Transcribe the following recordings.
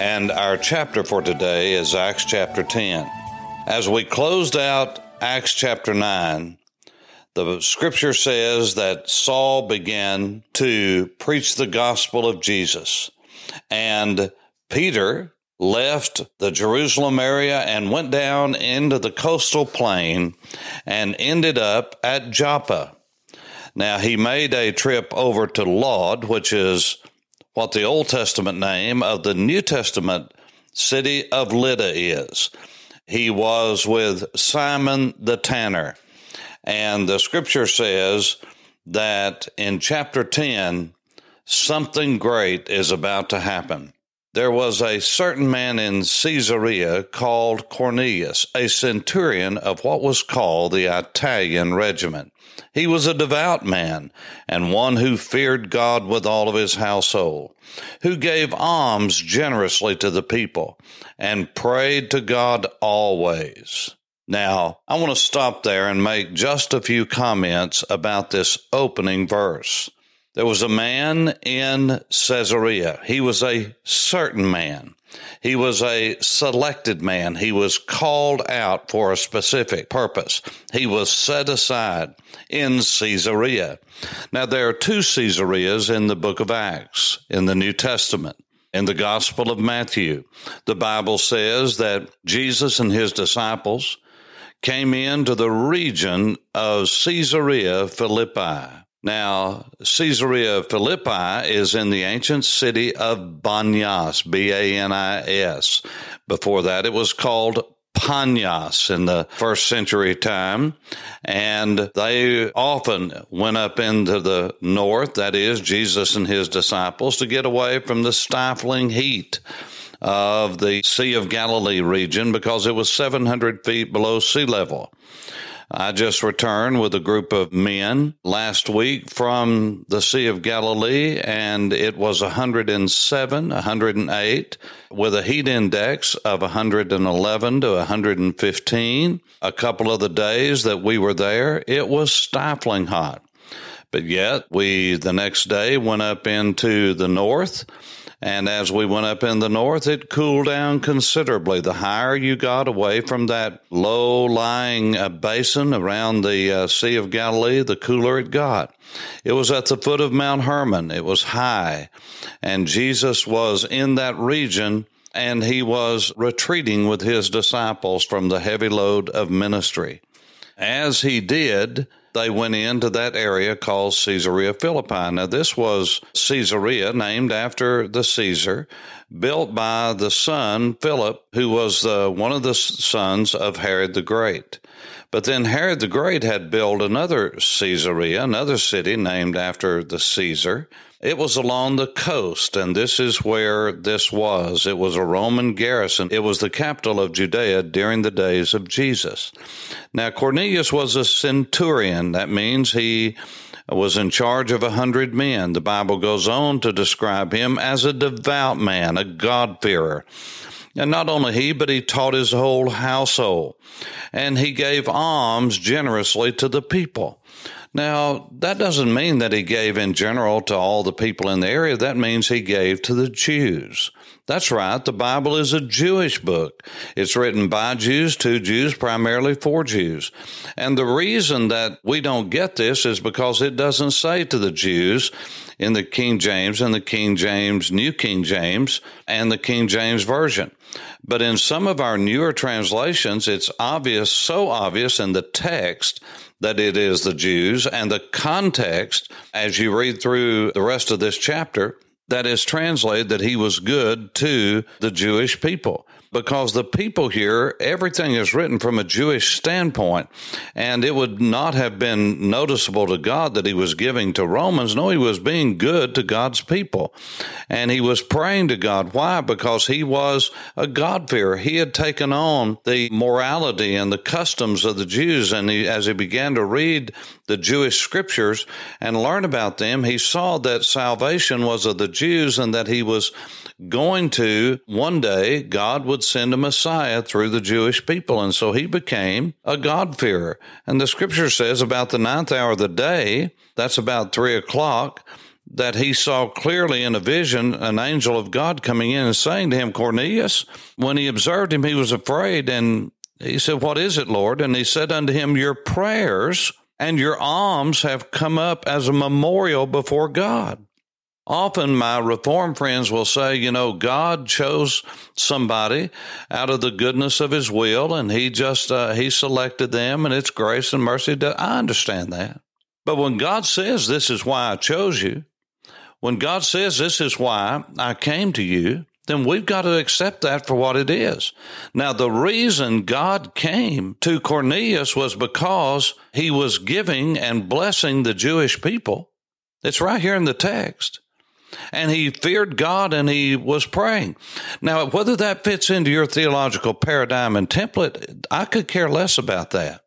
and our chapter for today is Acts chapter 10. As we closed out Acts chapter 9, the scripture says that Saul began to preach the gospel of Jesus. And Peter left the Jerusalem area and went down into the coastal plain and ended up at Joppa. Now, he made a trip over to Lod, which is what the Old Testament name of the New Testament city of Lydda is. He was with Simon the tanner. And the scripture says that in chapter 10, something great is about to happen. There was a certain man in Caesarea called Cornelius, a centurion of what was called the Italian regiment. He was a devout man and one who feared God with all of his household, who gave alms generously to the people and prayed to God always. Now, I want to stop there and make just a few comments about this opening verse. There was a man in Caesarea. He was a certain man. He was a selected man. He was called out for a specific purpose. He was set aside in Caesarea. Now, there are two Caesareas in the book of Acts in the New Testament. In the Gospel of Matthew, the Bible says that Jesus and his disciples came into the region of Caesarea Philippi. Now, Caesarea Philippi is in the ancient city of Banias, B A N I S. Before that, it was called Panias in the first century time. And they often went up into the north, that is, Jesus and his disciples, to get away from the stifling heat of the Sea of Galilee region because it was 700 feet below sea level. I just returned with a group of men last week from the Sea of Galilee, and it was 107, 108, with a heat index of 111 to 115. A couple of the days that we were there, it was stifling hot. But yet, we the next day went up into the north and as we went up in the north, it cooled down considerably. The higher you got away from that low lying uh, basin around the uh, Sea of Galilee, the cooler it got. It was at the foot of Mount Hermon. It was high. And Jesus was in that region and he was retreating with his disciples from the heavy load of ministry. As he did, they went into that area called Caesarea Philippi. Now, this was Caesarea, named after the Caesar, built by the son Philip, who was uh, one of the sons of Herod the Great. But then Herod the Great had built another Caesarea, another city named after the Caesar. It was along the coast, and this is where this was. It was a Roman garrison. It was the capital of Judea during the days of Jesus. Now, Cornelius was a centurion. That means he was in charge of a hundred men. The Bible goes on to describe him as a devout man, a God-fearer. And not only he, but he taught his whole household. And he gave alms generously to the people. Now, that doesn't mean that he gave in general to all the people in the area. That means he gave to the Jews. That's right. The Bible is a Jewish book. It's written by Jews, to Jews, primarily for Jews. And the reason that we don't get this is because it doesn't say to the Jews in the King James and the King James, New King James, and the King James Version. But in some of our newer translations, it's obvious, so obvious in the text that it is the Jews. And the context, as you read through the rest of this chapter, that is translated that he was good to the Jewish people because the people here, everything is written from a Jewish standpoint, and it would not have been noticeable to God that he was giving to Romans. No, he was being good to God's people, and he was praying to God. Why? Because he was a God-fearer. He had taken on the morality and the customs of the Jews, and he, as he began to read the Jewish scriptures and learn about them, he saw that salvation was of the Jews and that he was going to one day God would send a Messiah through the Jewish people. And so he became a God-fearer. And the scripture says about the ninth hour of the day, that's about three o'clock, that he saw clearly in a vision an angel of God coming in and saying to him, Cornelius, when he observed him, he was afraid. And he said, What is it, Lord? And he said unto him, Your prayers and your alms have come up as a memorial before God. Often my reform friends will say, you know, God chose somebody out of the goodness of his will and he just, uh, he selected them and it's grace and mercy. I understand that. But when God says, this is why I chose you, when God says, this is why I came to you, then we've got to accept that for what it is. Now, the reason God came to Cornelius was because he was giving and blessing the Jewish people. It's right here in the text and he feared God and he was praying. Now, whether that fits into your theological paradigm and template, I could care less about that.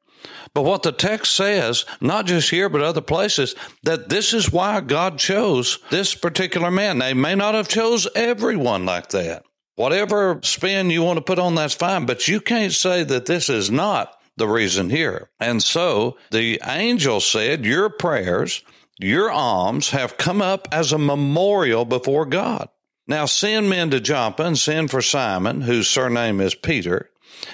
But what the text says, not just here, but other places, that this is why God chose this particular man. They may not have chose everyone like that. Whatever spin you want to put on, that's fine, but you can't say that this is not the reason here. And so the angel said, Your prayers your alms have come up as a memorial before God. Now send men to Joppa and send for Simon, whose surname is Peter.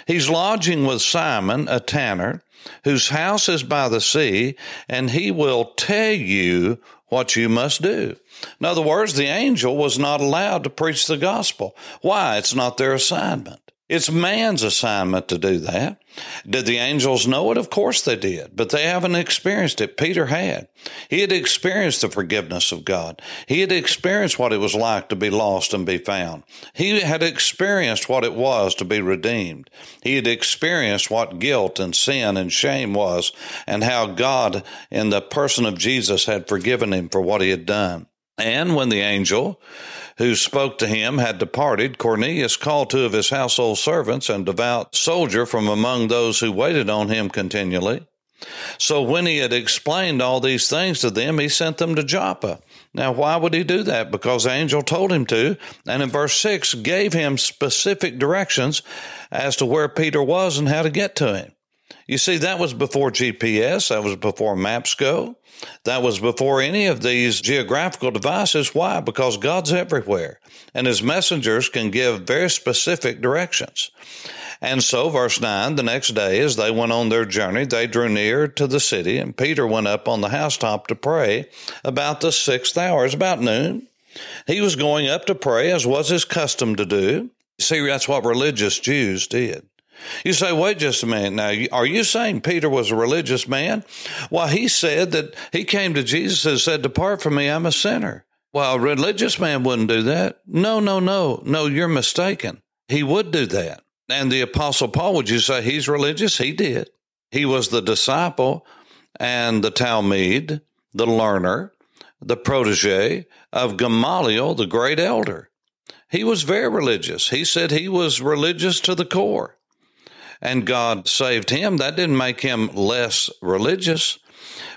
He's lodging with Simon, a tanner, whose house is by the sea, and he will tell you what you must do. In other words, the angel was not allowed to preach the gospel. Why? It's not their assignment. It's man's assignment to do that. Did the angels know it? Of course they did, but they haven't experienced it. Peter had. He had experienced the forgiveness of God. He had experienced what it was like to be lost and be found. He had experienced what it was to be redeemed. He had experienced what guilt and sin and shame was and how God in the person of Jesus had forgiven him for what he had done. And when the angel who spoke to him had departed, Cornelius called two of his household servants and devout soldier from among those who waited on him continually. So when he had explained all these things to them, he sent them to Joppa. Now, why would he do that? Because the angel told him to, and in verse 6 gave him specific directions as to where Peter was and how to get to him. You see, that was before GPS, that was before MapsGo, that was before any of these geographical devices. Why? Because God's everywhere, and his messengers can give very specific directions. And so, verse 9, the next day, as they went on their journey, they drew near to the city, and Peter went up on the housetop to pray about the sixth hour. It's about noon. He was going up to pray, as was his custom to do. See, that's what religious Jews did. You say, wait just a minute now. Are you saying Peter was a religious man? Well, he said that he came to Jesus and said, Depart from me, I'm a sinner. Well, a religious man wouldn't do that. No, no, no, no, you're mistaken. He would do that. And the Apostle Paul, would you say he's religious? He did. He was the disciple and the talmid, the learner, the protege of Gamaliel, the great elder. He was very religious. He said he was religious to the core and God saved him, that didn't make him less religious.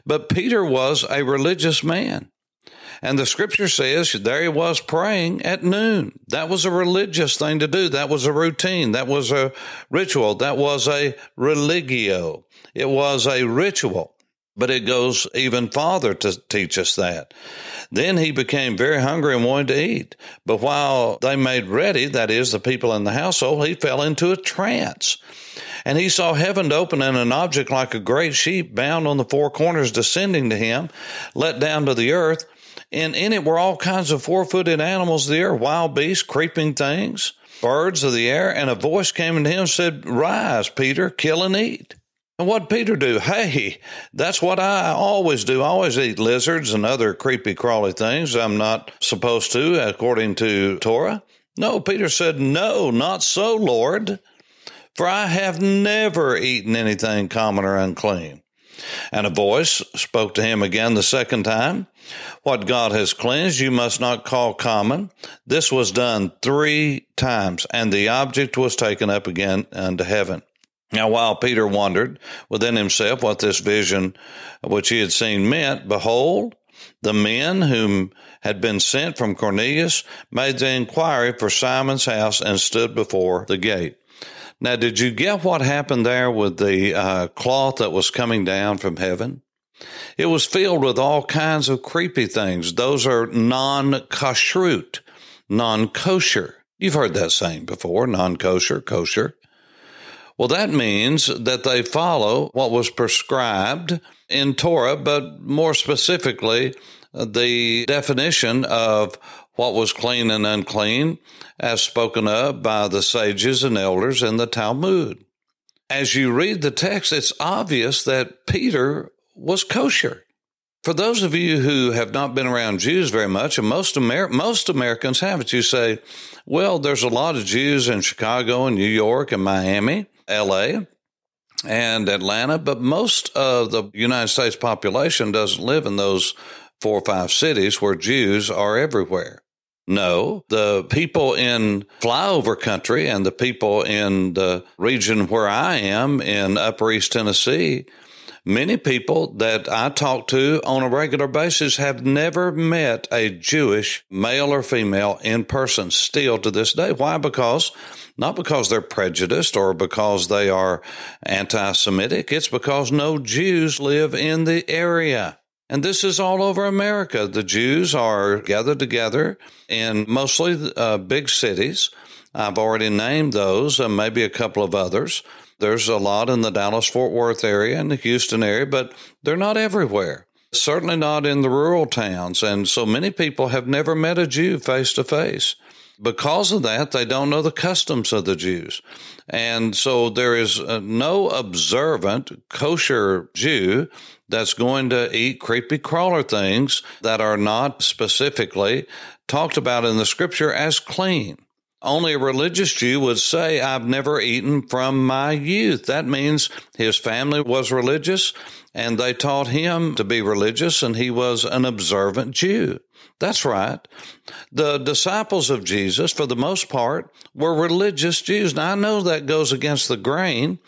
But Peter was a religious man. And the scripture says there he was praying at noon. That was a religious thing to do. That was a routine. That was a ritual. That was a religio. It was a ritual. But it goes even farther to teach us that. Then he became very hungry and wanted to eat. But while they made ready, that is, the people in the household, he fell into a trance. And he saw heaven open and an object like a great sheep bound on the four corners descending to him, let down to the earth. And in it were all kinds of four footed animals there, wild beasts, creeping things, birds of the air. And a voice came to him and said, Rise, Peter, kill and eat. And what Peter do? Hey, that's what I always do. I always eat lizards and other creepy crawly things I'm not supposed to according to Torah. No, Peter said, No, not so, Lord, for I have never eaten anything common or unclean. And a voice spoke to him again the second time. What God has cleansed, you must not call common. This was done three times, and the object was taken up again unto heaven. Now, while Peter wondered within himself what this vision which he had seen meant, behold, the men whom had been sent from Cornelius made the inquiry for Simon's house and stood before the gate. Now, did you get what happened there with the uh, cloth that was coming down from heaven? It was filled with all kinds of creepy things. Those are non kashrut, non kosher. You've heard that saying before non kosher, kosher. Well, that means that they follow what was prescribed in Torah, but more specifically, the definition of what was clean and unclean as spoken of by the sages and elders in the Talmud. As you read the text, it's obvious that Peter was kosher. For those of you who have not been around Jews very much, and most, Amer- most Americans haven't, you say, well, there's a lot of Jews in Chicago and New York and Miami. LA and Atlanta, but most of the United States population doesn't live in those four or five cities where Jews are everywhere. No, the people in flyover country and the people in the region where I am in Upper East Tennessee, many people that I talk to on a regular basis have never met a Jewish male or female in person still to this day. Why? Because not because they're prejudiced or because they are anti Semitic. It's because no Jews live in the area. And this is all over America. The Jews are gathered together in mostly uh, big cities. I've already named those, and maybe a couple of others. There's a lot in the Dallas Fort Worth area and the Houston area, but they're not everywhere. Certainly not in the rural towns. And so many people have never met a Jew face to face because of that, they don't know the customs of the Jews. And so there is uh, no observant kosher Jew that's going to eat creepy crawler things that are not specifically talked about in the scripture as clean. Only a religious Jew would say, I've never eaten from my youth. That means his family was religious and they taught him to be religious and he was an observant Jew. That's right. The disciples of Jesus, for the most part, were religious Jews. Now, I know that goes against the grain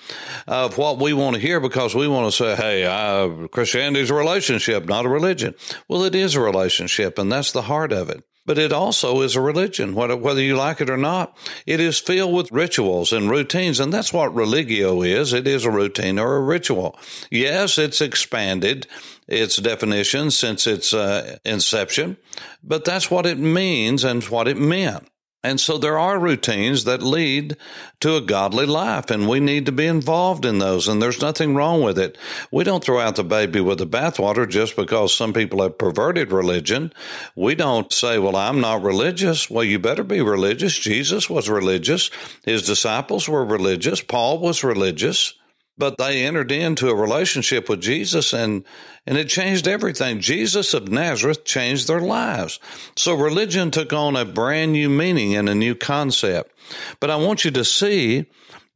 of what we want to hear because we want to say, hey, Christianity is a relationship, not a religion. Well, it is a relationship, and that's the heart of it but it also is a religion, whether you like it or not. It is filled with rituals and routines, and that's what religio is. It is a routine or a ritual. Yes, it's expanded its definition since its uh, inception, but that's what it means and what it meant. And so there are routines that lead to a godly life, and we need to be involved in those. And there's nothing wrong with it. We don't throw out the baby with the bathwater just because some people have perverted religion. We don't say, well, I'm not religious. Well, you better be religious. Jesus was religious. His disciples were religious. Paul was religious but they entered into a relationship with Jesus and and it changed everything. Jesus of Nazareth changed their lives. So religion took on a brand new meaning and a new concept. But I want you to see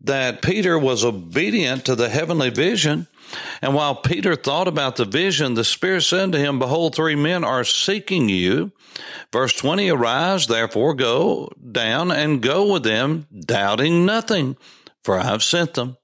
that Peter was obedient to the heavenly vision. And while Peter thought about the vision, the Spirit said to him, Behold, three men are seeking you. Verse 20 Arise, therefore, go down and go with them, doubting nothing, for I have sent them.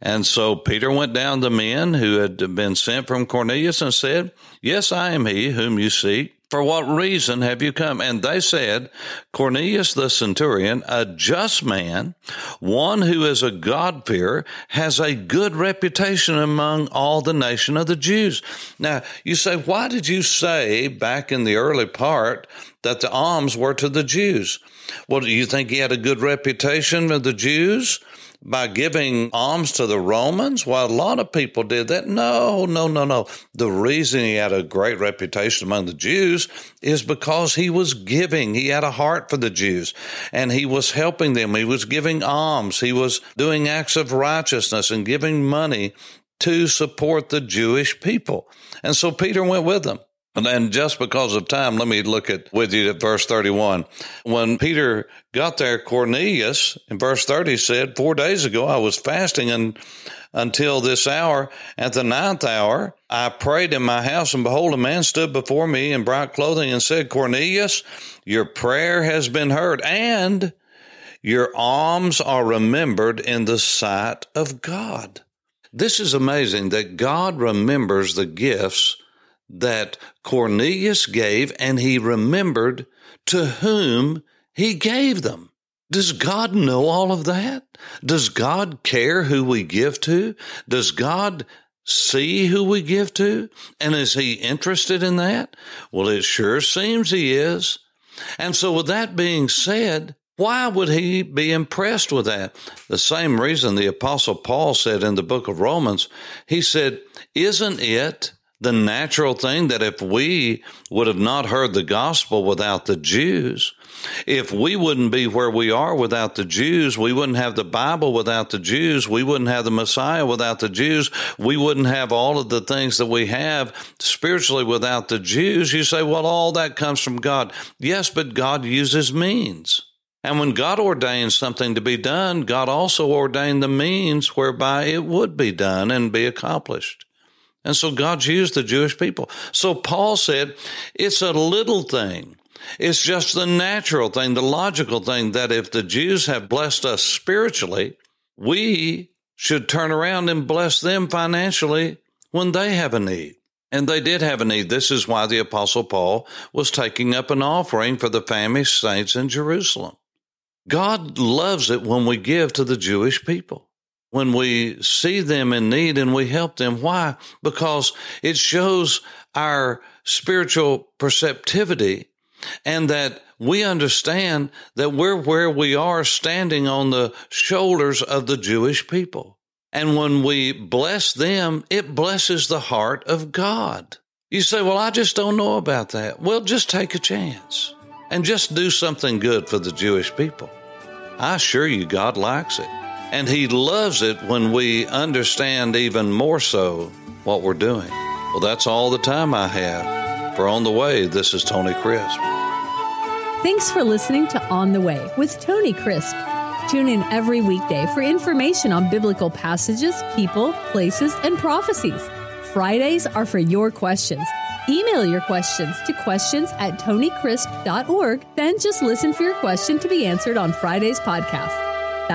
And so Peter went down to men who had been sent from Cornelius and said, Yes, I am he whom you seek. For what reason have you come? And they said, Cornelius the centurion, a just man, one who is a God-fearer, has a good reputation among all the nation of the Jews. Now, you say, why did you say back in the early part that the alms were to the Jews? Well, do you think he had a good reputation of the Jews? By giving alms to the Romans? Well, a lot of people did that. No, no, no, no. The reason he had a great reputation among the Jews is because he was giving. He had a heart for the Jews and he was helping them. He was giving alms. He was doing acts of righteousness and giving money to support the Jewish people. And so Peter went with them. And then just because of time, let me look at with you at verse 31. When Peter got there, Cornelius in verse 30 said, Four days ago I was fasting and until this hour. At the ninth hour, I prayed in my house, and behold, a man stood before me in bright clothing and said, Cornelius, your prayer has been heard, and your alms are remembered in the sight of God. This is amazing that God remembers the gifts that Cornelius gave and he remembered to whom he gave them. Does God know all of that? Does God care who we give to? Does God see who we give to? And is he interested in that? Well, it sure seems he is. And so with that being said, why would he be impressed with that? The same reason the apostle Paul said in the book of Romans, he said, isn't it the natural thing that if we would have not heard the gospel without the Jews, if we wouldn't be where we are without the Jews, we wouldn't have the Bible without the Jews, we wouldn't have the Messiah without the Jews, we wouldn't have all of the things that we have spiritually without the Jews. You say, well, all that comes from God. Yes, but God uses means. And when God ordains something to be done, God also ordained the means whereby it would be done and be accomplished. And so God's used the Jewish people. So Paul said, it's a little thing. It's just the natural thing, the logical thing that if the Jews have blessed us spiritually, we should turn around and bless them financially when they have a need. And they did have a need. This is why the Apostle Paul was taking up an offering for the famished saints in Jerusalem. God loves it when we give to the Jewish people when we see them in need and we help them. Why? Because it shows our spiritual perceptivity and that we understand that we're where we are standing on the shoulders of the Jewish people. And when we bless them, it blesses the heart of God. You say, well, I just don't know about that. Well, just take a chance and just do something good for the Jewish people. I assure you, God likes it. And He loves it when we understand even more so what we're doing. Well, that's all the time I have. For On the Way, this is Tony Crisp. Thanks for listening to On the Way with Tony Crisp. Tune in every weekday for information on biblical passages, people, places, and prophecies. Fridays are for your questions. Email your questions to questions at tonycrisp.org, then just listen for your question to be answered on Friday's podcast.